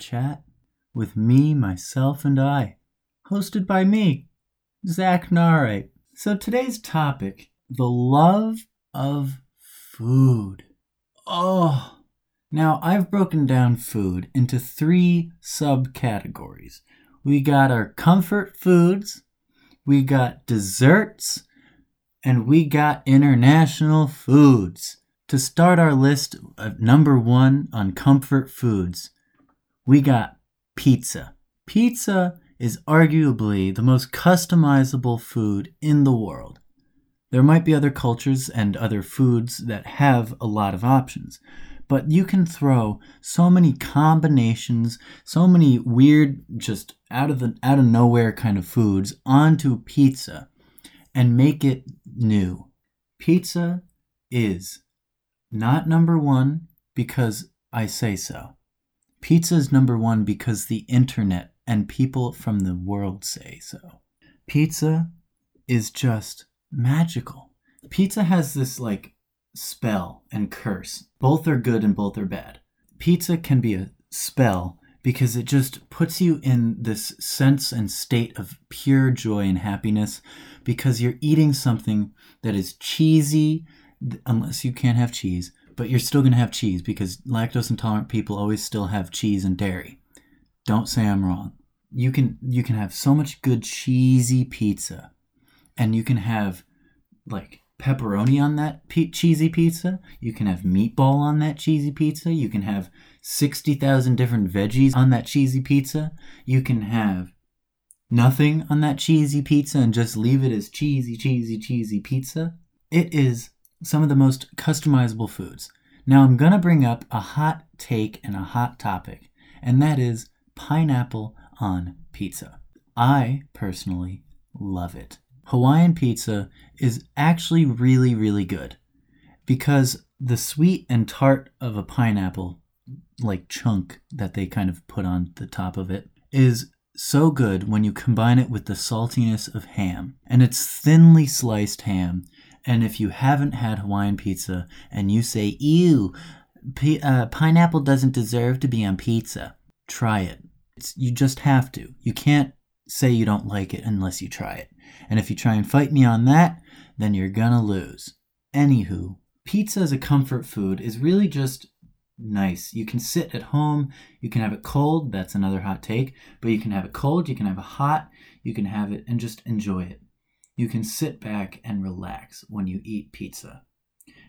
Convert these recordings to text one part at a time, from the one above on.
Chat with me, myself, and I, hosted by me, Zach Naughright. So today's topic the love of food. Oh, now I've broken down food into three subcategories. We got our comfort foods, we got desserts, and we got international foods. To start our list number one on comfort foods, we got pizza. Pizza is arguably the most customizable food in the world. There might be other cultures and other foods that have a lot of options, but you can throw so many combinations, so many weird, just out of the out of nowhere kind of foods onto pizza and make it new. Pizza is not number one because I say so. Pizza is number one because the internet and people from the world say so. Pizza is just magical. Pizza has this like spell and curse. Both are good and both are bad. Pizza can be a spell because it just puts you in this sense and state of pure joy and happiness because you're eating something that is cheesy, unless you can't have cheese, but you're still going to have cheese because lactose intolerant people always still have cheese and dairy. Don't say I'm wrong. You can you can have so much good cheesy pizza and you can have like pepperoni on that pe- cheesy pizza. You can have meatball on that cheesy pizza. You can have 60,000 different veggies on that cheesy pizza. You can have nothing on that cheesy pizza and just leave it as cheesy, cheesy, cheesy pizza. It is some of the most customizable foods. Now, I'm going to bring up a hot take and a hot topic, and that is pineapple on pizza. I personally love it. Hawaiian pizza is actually really, really good because the sweet and tart of a pineapple, like chunk that they kind of put on the top of it, is so good when you combine it with the saltiness of ham. And it's thinly sliced ham and if you haven't had Hawaiian pizza and you say, ew, uh, pineapple doesn't deserve to be on pizza, try it. It's, you just have to. You can't say you don't like it unless you try it. And if you try and fight me on that, then you're gonna lose. Anywho, pizza as a comfort food is really just nice. You can sit at home, you can have it cold, that's another hot take, but you can have it cold, you can have it hot, you can have it and just enjoy it you can sit back and relax when you eat pizza.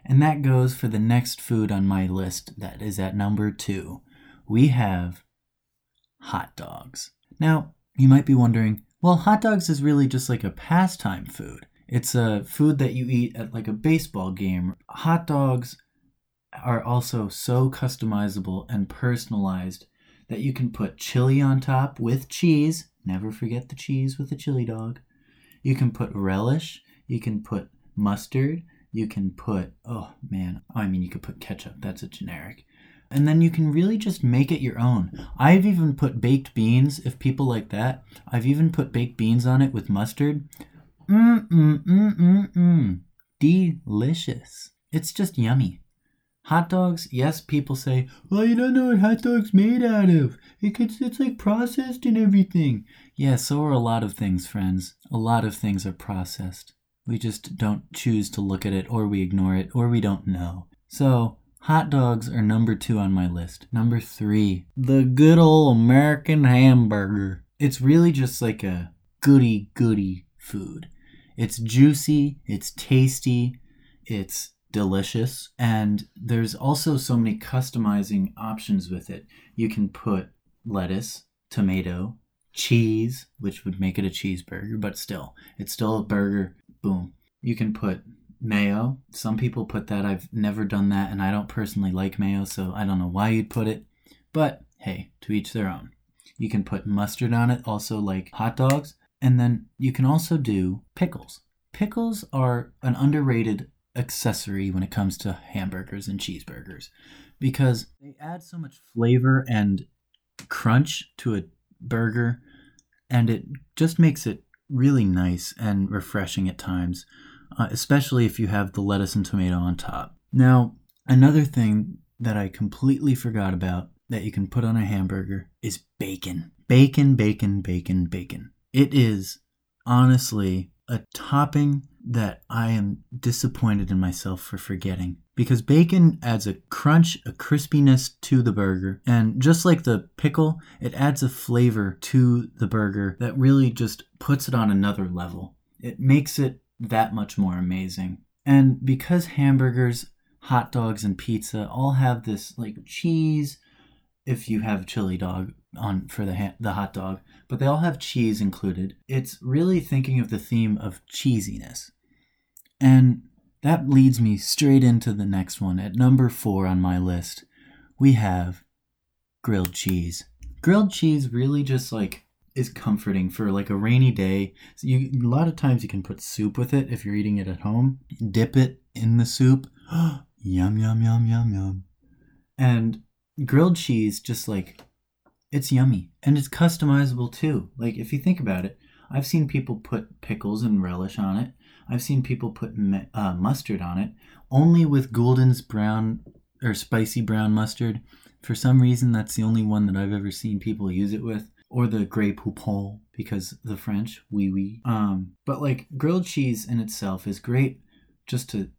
And that goes for the next food on my list that is at number two. We have hot dogs. Now, you might be wondering, well, hot dogs is really just like a pastime food. It's a food that you eat at like a baseball game. Hot dogs are also so customizable and personalized that you can put chili on top with cheese. Never forget the cheese with the chili dog. You can put relish, you can put mustard, you can put, oh man, I mean, you could put ketchup, that's a generic. And then you can really just make it your own. I've even put baked beans, if people like that. I've even put baked beans on it with mustard. Mmm, mmm, mmm, mmm, mmm. Delicious. It's just yummy. Hot dogs, yes, people say, well, you don't know what hot dogs made out of. It gets, it's like processed and everything. Yeah, so are a lot of things, friends. A lot of things are processed. We just don't choose to look at it, or we ignore it, or we don't know. So, hot dogs are number two on my list. Number three, the good old American hamburger. It's really just like a goody goody food. It's juicy, it's tasty, it's delicious. And there's also so many customizing options with it. You can put lettuce, tomato, cheese, which would make it a cheeseburger, but still, it's still a burger. Boom. You can put mayo. Some people put that. I've never done that, and I don't personally like mayo, so I don't know why you'd put it. But hey, to each their own. You can put mustard on it, also like hot dogs. And then you can also do pickles. Pickles are an underrated accessory when it comes to hamburgers and cheeseburgers because they add so much flavor and crunch to a burger and it just makes it really nice and refreshing at times, uh, especially if you have the lettuce and tomato on top. Now, another thing that I completely forgot about that you can put on a hamburger is bacon. Bacon, bacon, bacon, bacon. It is honestly a topping that I am disappointed in myself for forgetting. Because bacon adds a crunch, a crispiness to the burger. And just like the pickle, it adds a flavor to the burger that really just puts it on another level. It makes it that much more amazing. And because hamburgers, hot dogs, and pizza all have this like cheese, if you have chili dog on for the ha- the hot dog, but they all have cheese included. It's really thinking of the theme of cheesiness. And that leads me straight into the next one. At number 4 on my list, we have grilled cheese. Grilled cheese really just like is comforting for like a rainy day. So you a lot of times you can put soup with it if you're eating it at home. Dip it in the soup. yum yum yum yum yum. And grilled cheese just like it's yummy and it's customizable too. Like if you think about it, I've seen people put pickles and relish on it. I've seen people put uh, mustard on it. Only with Gulden's brown or spicy brown mustard. For some reason, that's the only one that I've ever seen people use it with. Or the Grey Poupon because the French, oui oui. Um, but like grilled cheese in itself is great just to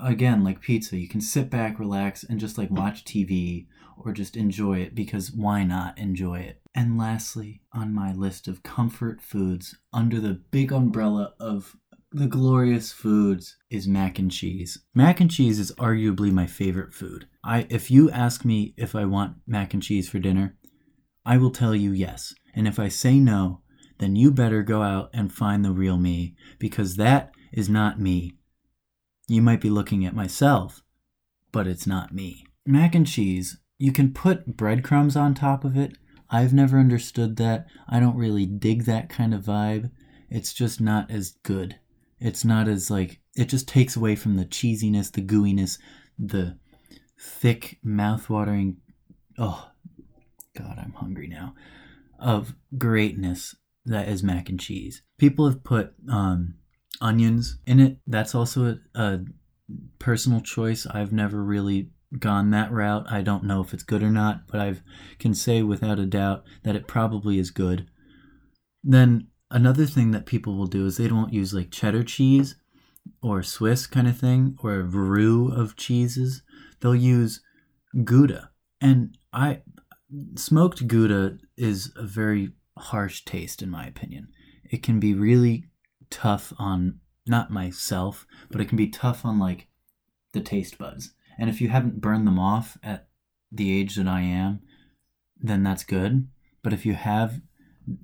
again like pizza you can sit back relax and just like watch tv or just enjoy it because why not enjoy it? And lastly on my list of comfort foods under the big umbrella of the glorious foods is mac and cheese. Mac and cheese is arguably my favorite food. I if you ask me if i want mac and cheese for dinner i will tell you yes. And if i say no then you better go out and find the real me because that is not me. You might be looking at myself, but it's not me. Mac and cheese, you can put breadcrumbs on top of it. I've never understood that. I don't really dig that kind of vibe. It's just not as good. It's not as like it just takes away from the cheesiness, the gooiness, the thick, mouth-watering oh god, I'm hungry now. Of greatness that is mac and cheese. People have put um onions in it. That's also a, a personal choice. I've never really gone that route. I don't know if it's good or not, but I can say without a doubt that it probably is good. Then another thing that people will do is they don't use like cheddar cheese or Swiss kind of thing or a roux of cheeses. They'll use Gouda. And I smoked Gouda is a very harsh taste in my opinion. It can be really tough on not myself, but it can be tough on like the taste buds. And if you haven't burned them off at the age that I am, then that's good. But if you have,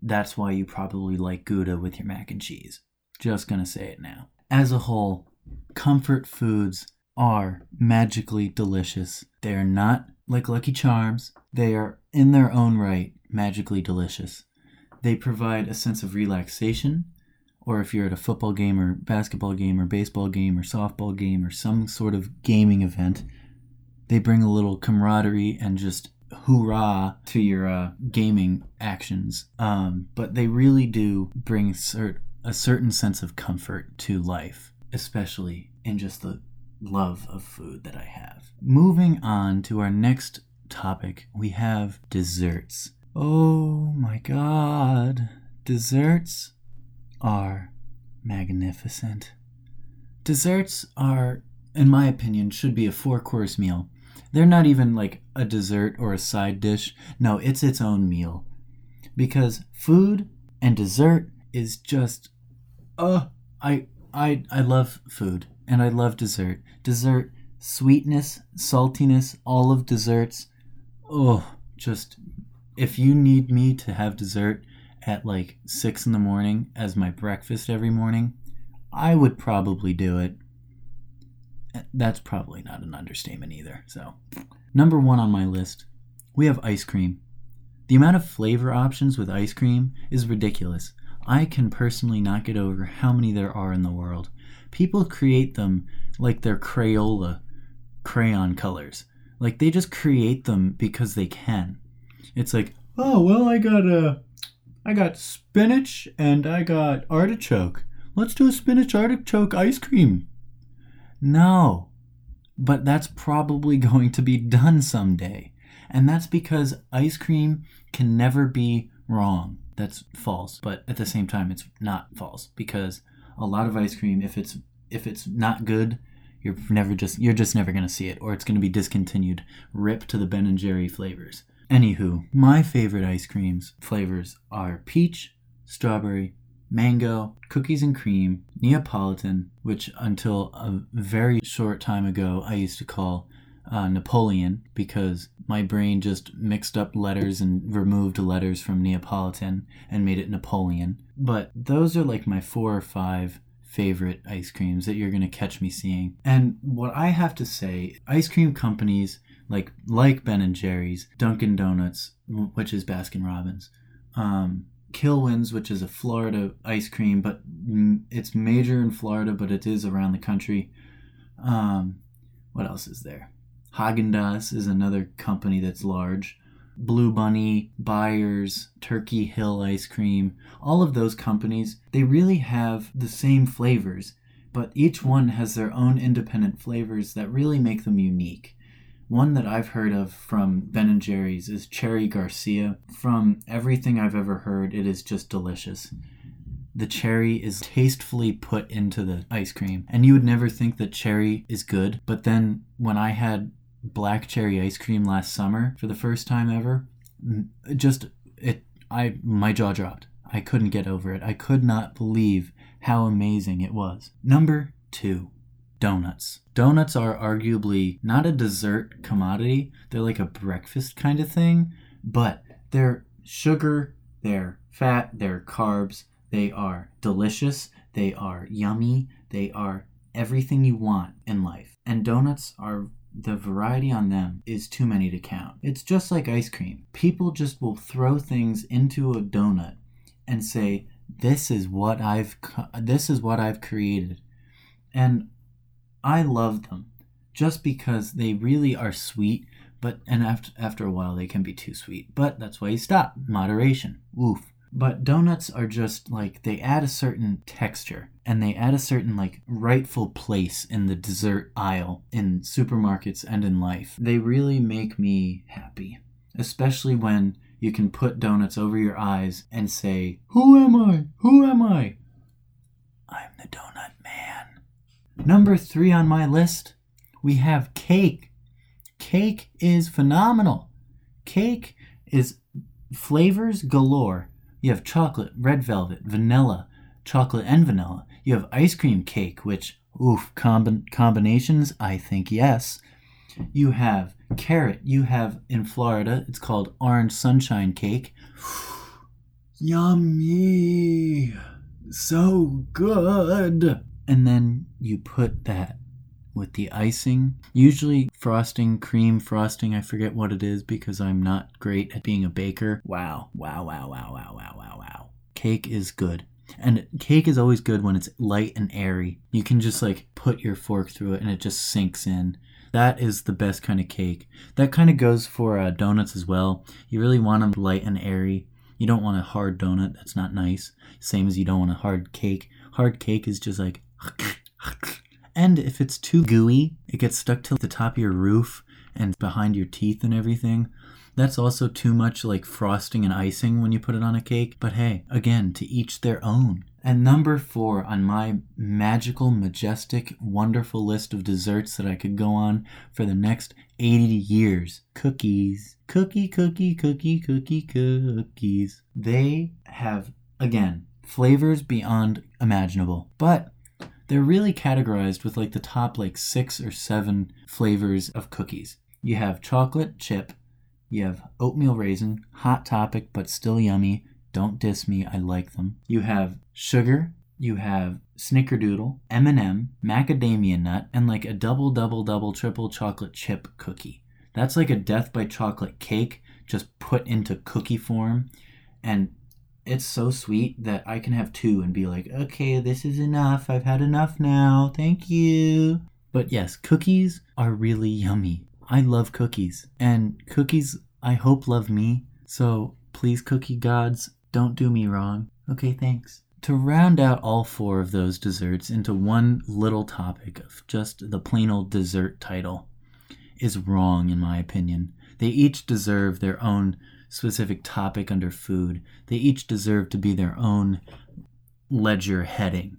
that's why you probably like Gouda with your mac and cheese. Just gonna say it now. As a whole, comfort foods are magically delicious. They are not like Lucky Charms, they are in their own right magically delicious. They provide a sense of relaxation or if you're at a football game or basketball game or baseball game or softball game or some sort of gaming event, they bring a little camaraderie and just hoorah to your uh, gaming actions. Um, but they really do bring cert- a certain sense of comfort to life, especially in just the love of food that I have. Moving on to our next topic, we have desserts. Oh my god, desserts are magnificent. Desserts are, in my opinion, should be a four course meal. They're not even like a dessert or a side dish. No, it's its own meal. Because food and dessert is just uh I I I love food and I love dessert. Dessert sweetness, saltiness, all of desserts. Oh, just if you need me to have dessert, at like six in the morning as my breakfast every morning, I would probably do it. Eh, that's probably not an understatement either. So, number one on my list, we have ice cream. The amount of flavor options with ice cream is ridiculous. I can personally not get over how many there are in the world. People create them like they're Crayola crayon colors. Like they just create them because they can. It's like, oh well, I got a I got spinach and I got artichoke. Let's do a spinach artichoke ice cream. No, but that's probably going to be done someday. And that's because ice cream can never be wrong. That's false, but at the same time it's not false because a lot of ice cream if it's if it's not good, you're never just you're just never going to see it or it's going to be discontinued. Rip to the Ben and Jerry flavors. Anywho, my favorite ice creams flavors are peach, strawberry, mango, cookies and cream, Neapolitan, which until a very short time ago I used to call uh, Napoleon because my brain just mixed up letters and removed letters from Neapolitan and made it Napoleon. But those are like my four or five favorite ice creams that you're going to catch me seeing. And what I have to say, ice cream companies like like Ben and Jerry's, Dunkin' Donuts, which is Baskin Robbins, um, Kilwins, which is a Florida ice cream, but it's major in Florida, but it is around the country. Um, what else is there? Haagen Dazs is another company that's large. Blue Bunny, Byers, Turkey Hill ice cream, all of those companies, they really have the same flavors, but each one has their own independent flavors that really make them unique. One that I've heard of from Ben and Jerry's is Cherry Garcia. From everything I've ever heard, it is just delicious. The cherry is tastefully put into the ice cream, and you would never think that cherry is good. But then when I had black cherry ice cream last summer for the first time ever, just it I my jaw dropped. I couldn't get over it. I could not believe how amazing it was. Number 2 donuts. Donuts are arguably not a dessert commodity, they're like a breakfast kind of thing, but they're sugar, they're fat, they're carbs, they are delicious, they are yummy, they are everything you want in life. And donuts are the variety on them is too many to count. It's just like ice cream. People just will throw things into a donut and say, "This is what I've this is what I've created." And I love them just because they really are sweet, but and after after a while they can be too sweet. But that's why you stop. Moderation. Oof. But donuts are just like they add a certain texture and they add a certain like rightful place in the dessert aisle in supermarkets and in life. They really make me happy, especially when you can put donuts over your eyes and say, "Who am I? Who am I?" I'm the donut man. Number 3 on my list, we have cake. Cake is phenomenal. Cake is flavors galore you have chocolate, red velvet, vanilla, chocolate and vanilla. You have ice cream cake, which, oof, combi- combinations? I think yes. You have carrot. You have in Florida, it's called orange sunshine cake. Yummy! So good! And then you put that with the icing. Usually frosting, cream frosting, I forget what it is because I'm not great at being a baker. Wow, wow, wow, wow, wow, wow, wow, wow. Cake is good. And cake is always good when it's light and airy. You can just like put your fork through it and it just sinks in. That is the best kind of cake. That kind of goes for uh, donuts as well. You really want them light and airy. You don't want a hard donut. That's not nice. Same as you don't want a hard cake. Hard cake is just like And if it's too gooey, it gets stuck to the top of your roof and behind your teeth and everything. That's also too much like frosting and icing when you put it on a cake. But hey, again, to each their own. And number four on my magical, majestic, wonderful list of desserts that I could go on for the next 80 years cookies. Cookie, cookie, cookie, cookie, cookies. They have, again, flavors beyond imaginable. But they're really categorized with like the top like six or seven flavors of cookies. You have chocolate chip, you have oatmeal raisin, hot topic but still yummy. Don't diss me, I like them. You have sugar, you have snickerdoodle, M&M, macadamia nut, and like a double double double triple chocolate chip cookie. That's like a death by chocolate cake just put into cookie form and it's so sweet that I can have two and be like, okay, this is enough. I've had enough now. Thank you. But yes, cookies are really yummy. I love cookies. And cookies, I hope, love me. So please, cookie gods, don't do me wrong. Okay, thanks. To round out all four of those desserts into one little topic of just the plain old dessert title is wrong, in my opinion. They each deserve their own specific topic under food. They each deserve to be their own ledger heading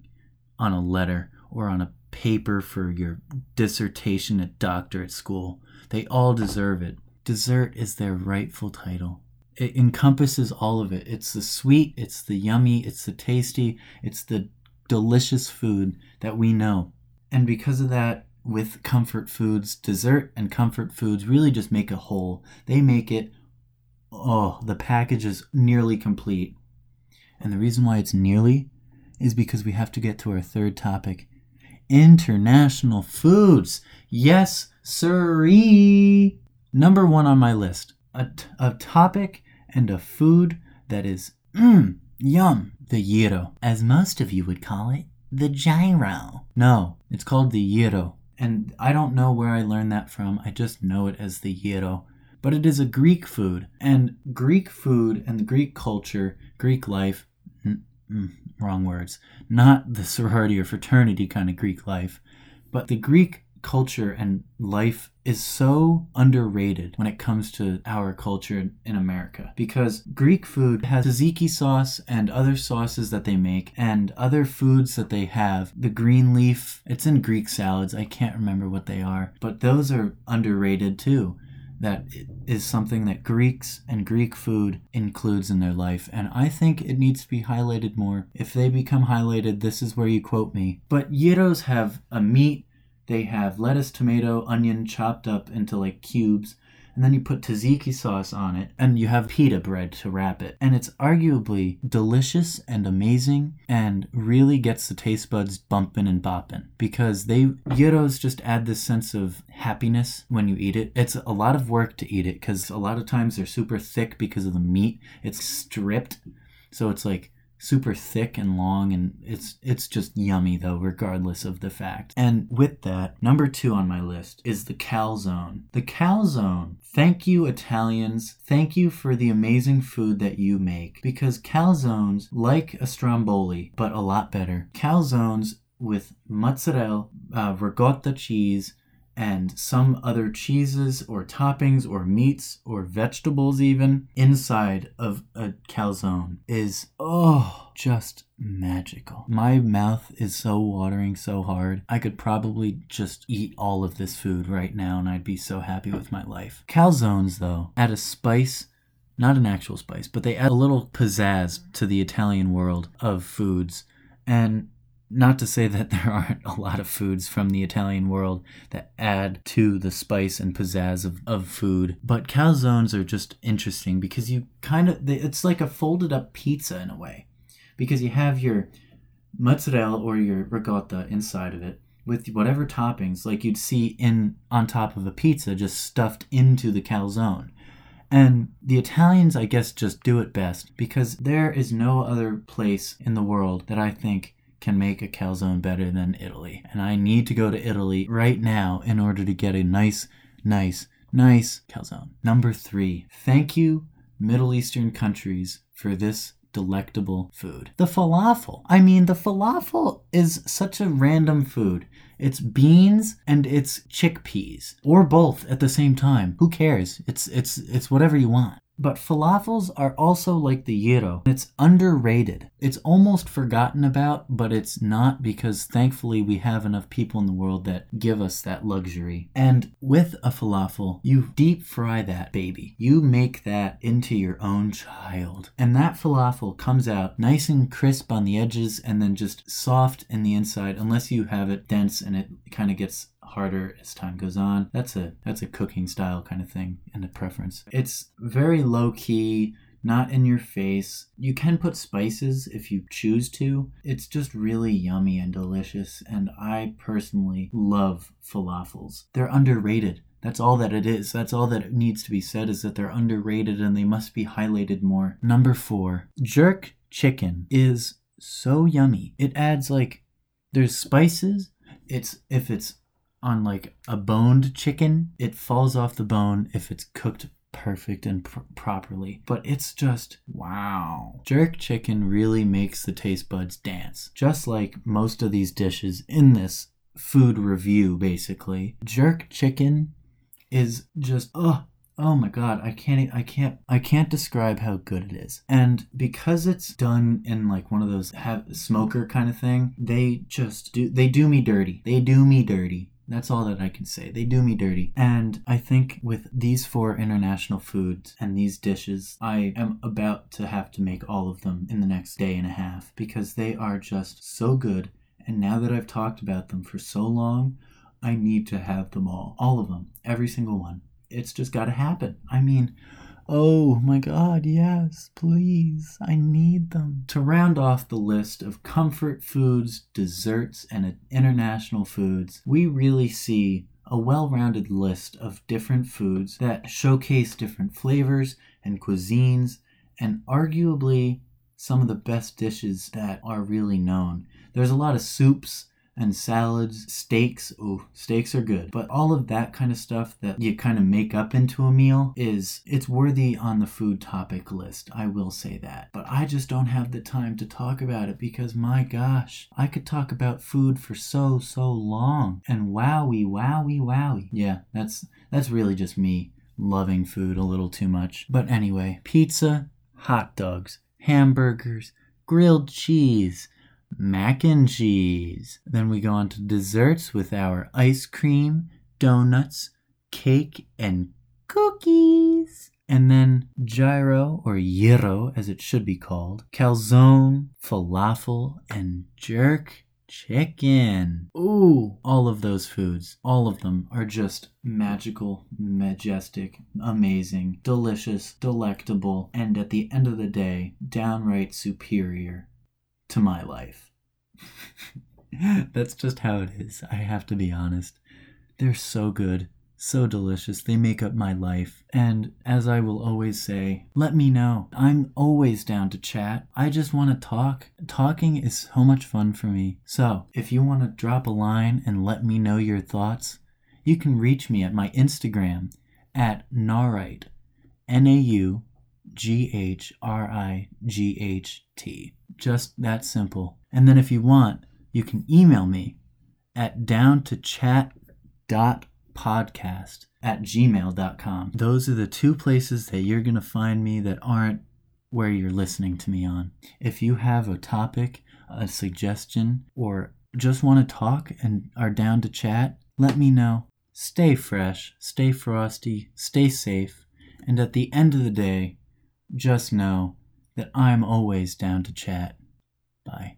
on a letter or on a paper for your dissertation at doctorate school. They all deserve it. Dessert is their rightful title. It encompasses all of it. It's the sweet, it's the yummy, it's the tasty, it's the delicious food that we know. And because of that, with comfort foods, dessert and comfort foods really just make a whole. They make it, oh, the package is nearly complete. And the reason why it's nearly is because we have to get to our third topic international foods. Yes, sirree. Number one on my list a, t- a topic and a food that is mmm, yum, the gyro, as most of you would call it, the gyro. No, it's called the gyro. And I don't know where I learned that from. I just know it as the gyro. But it is a Greek food. And Greek food and the Greek culture, Greek life, mm, wrong words, not the sorority or fraternity kind of Greek life, but the Greek culture and life is so underrated when it comes to our culture in America because Greek food has tzatziki sauce and other sauces that they make and other foods that they have. The green leaf, it's in Greek salads. I can't remember what they are, but those are underrated too that is something that Greeks and Greek food includes in their life, and I think it needs to be highlighted more. If they become highlighted, this is where you quote me. But gyros have a meat, they have lettuce, tomato, onion chopped up into like cubes, and then you put tzatziki sauce on it, and you have pita bread to wrap it. And it's arguably delicious and amazing, and really gets the taste buds bumping and bopping because they gyros just add this sense of happiness when you eat it. It's a lot of work to eat it because a lot of times they're super thick because of the meat. It's stripped, so it's like super thick and long and it's it's just yummy though regardless of the fact. And with that number two on my list is the calzone. The calzone thank you italians. Thank you for the amazing food that you make because calzones like a stromboli but a lot better. Calzones with mozzarella uh, ricotta cheese and some other cheeses or toppings or meats or vegetables even inside of a calzone is oh just magical. My mouth is so watering so hard. I could probably just eat all of this food right now and I'd be so happy with my life. Calzones though add a spice not an actual spice, but they add a little pizzazz to the Italian world of foods. And not to say that there aren't a lot of foods from the Italian world that add to the spice and pizzazz of, of food, but calzones are just interesting because you kind of, it's like a folded up pizza in a way. Because you have your mozzarella or your ricotta inside of it with whatever toppings like you'd see in on top of a pizza just stuffed into the calzone. And the Italians, I guess, just do it best because there is no other place in the world that I think can make a calzone better than Italy. And I need to go to Italy right now in order to get a nice, nice, nice calzone. Number three, thank you, Middle Eastern countries, for this delectable food. The falafel. I mean, the falafel is such a random food. It's beans and it's chickpeas or both at the same time. Who cares? It's it's it's whatever you want. But falafels are also like the gyro. It's underrated. It's almost forgotten about, but it's not because thankfully we have enough people in the world that give us that luxury. And with a falafel, you deep fry that baby. You make that into your own child. And that falafel comes out nice and crisp on the edges and then just soft in the inside unless you have it dense and it kind of gets harder as time goes on. That's a that's a cooking style kind of thing and a preference. It's very low key, not in your face. You can put spices if you choose to. It's just really yummy and delicious and I personally love falafels. They're underrated. That's all that it is. That's all that needs to be said is that they're underrated and they must be highlighted more. Number 4. Jerk chicken is so yummy. It adds like there's spices. It's if it's on like a boned chicken, it falls off the bone if it's cooked perfect and pr- properly. But it's just wow. Jerk chicken really makes the taste buds dance. Just like most of these dishes in this food review, basically. Jerk chicken is just, oh, oh my god, I can't i can't I can't describe how good it is. And because it's done in like one of those have smoker kind of thing, they just do they do me dirty. They do me dirty. That's all that I can say. They do me dirty. And I think with these four international foods and these dishes, I am about to have to make all of them in the next day and a half because they are just so good. And now that I've talked about them for so long, I need to have them all. All of them. Every single one. It's just got to happen. I mean, Oh my god, yes, please. I need them. To round off the list of comfort foods, desserts, and international foods, we really see a well rounded list of different foods that showcase different flavors and cuisines, and arguably some of the best dishes that are really known. There's a lot of soups and salads, steaks. Ooh, steaks are good. But all of that kind of stuff that you kind of make up into a meal is it's worthy on the food topic list. I will say that. But I just don't have the time to talk about it because my gosh, I could talk about food for so so long. And wowie, wowie, wowie. Yeah, that's that's really just me loving food a little too much. But anyway, pizza, hot dogs, hamburgers, grilled cheese, mac and cheese. Then we go on to desserts with our ice cream, donuts, cake, and cookies. And then gyro, or gyro as it should be called, calzone, falafel, and jerk chicken. Ooh, all of those foods, all of them are just magical, majestic, amazing, delicious, delectable, and at the end of the day, downright superior to my life. That's just how it is. I have to be honest. They're so good, so delicious. They make up my life. And as I will always say, let me know. I'm always down to chat. I just want to talk. Talking is so much fun for me. So, if you want to drop a line and let me know your thoughts, you can reach me at my Instagram at Naughright. N A U G H R I G H T. Just that simple. And then if you want, you can email me at downtochat.podcast at gmail.com. Those are the two places that you're going to find me that aren't where you're listening to me on. If you have a topic, a suggestion, or just want to talk and are down to chat, let me know. Stay fresh, stay frosty, stay safe, and at the end of the day, just know that I'm always down to chat. Bye.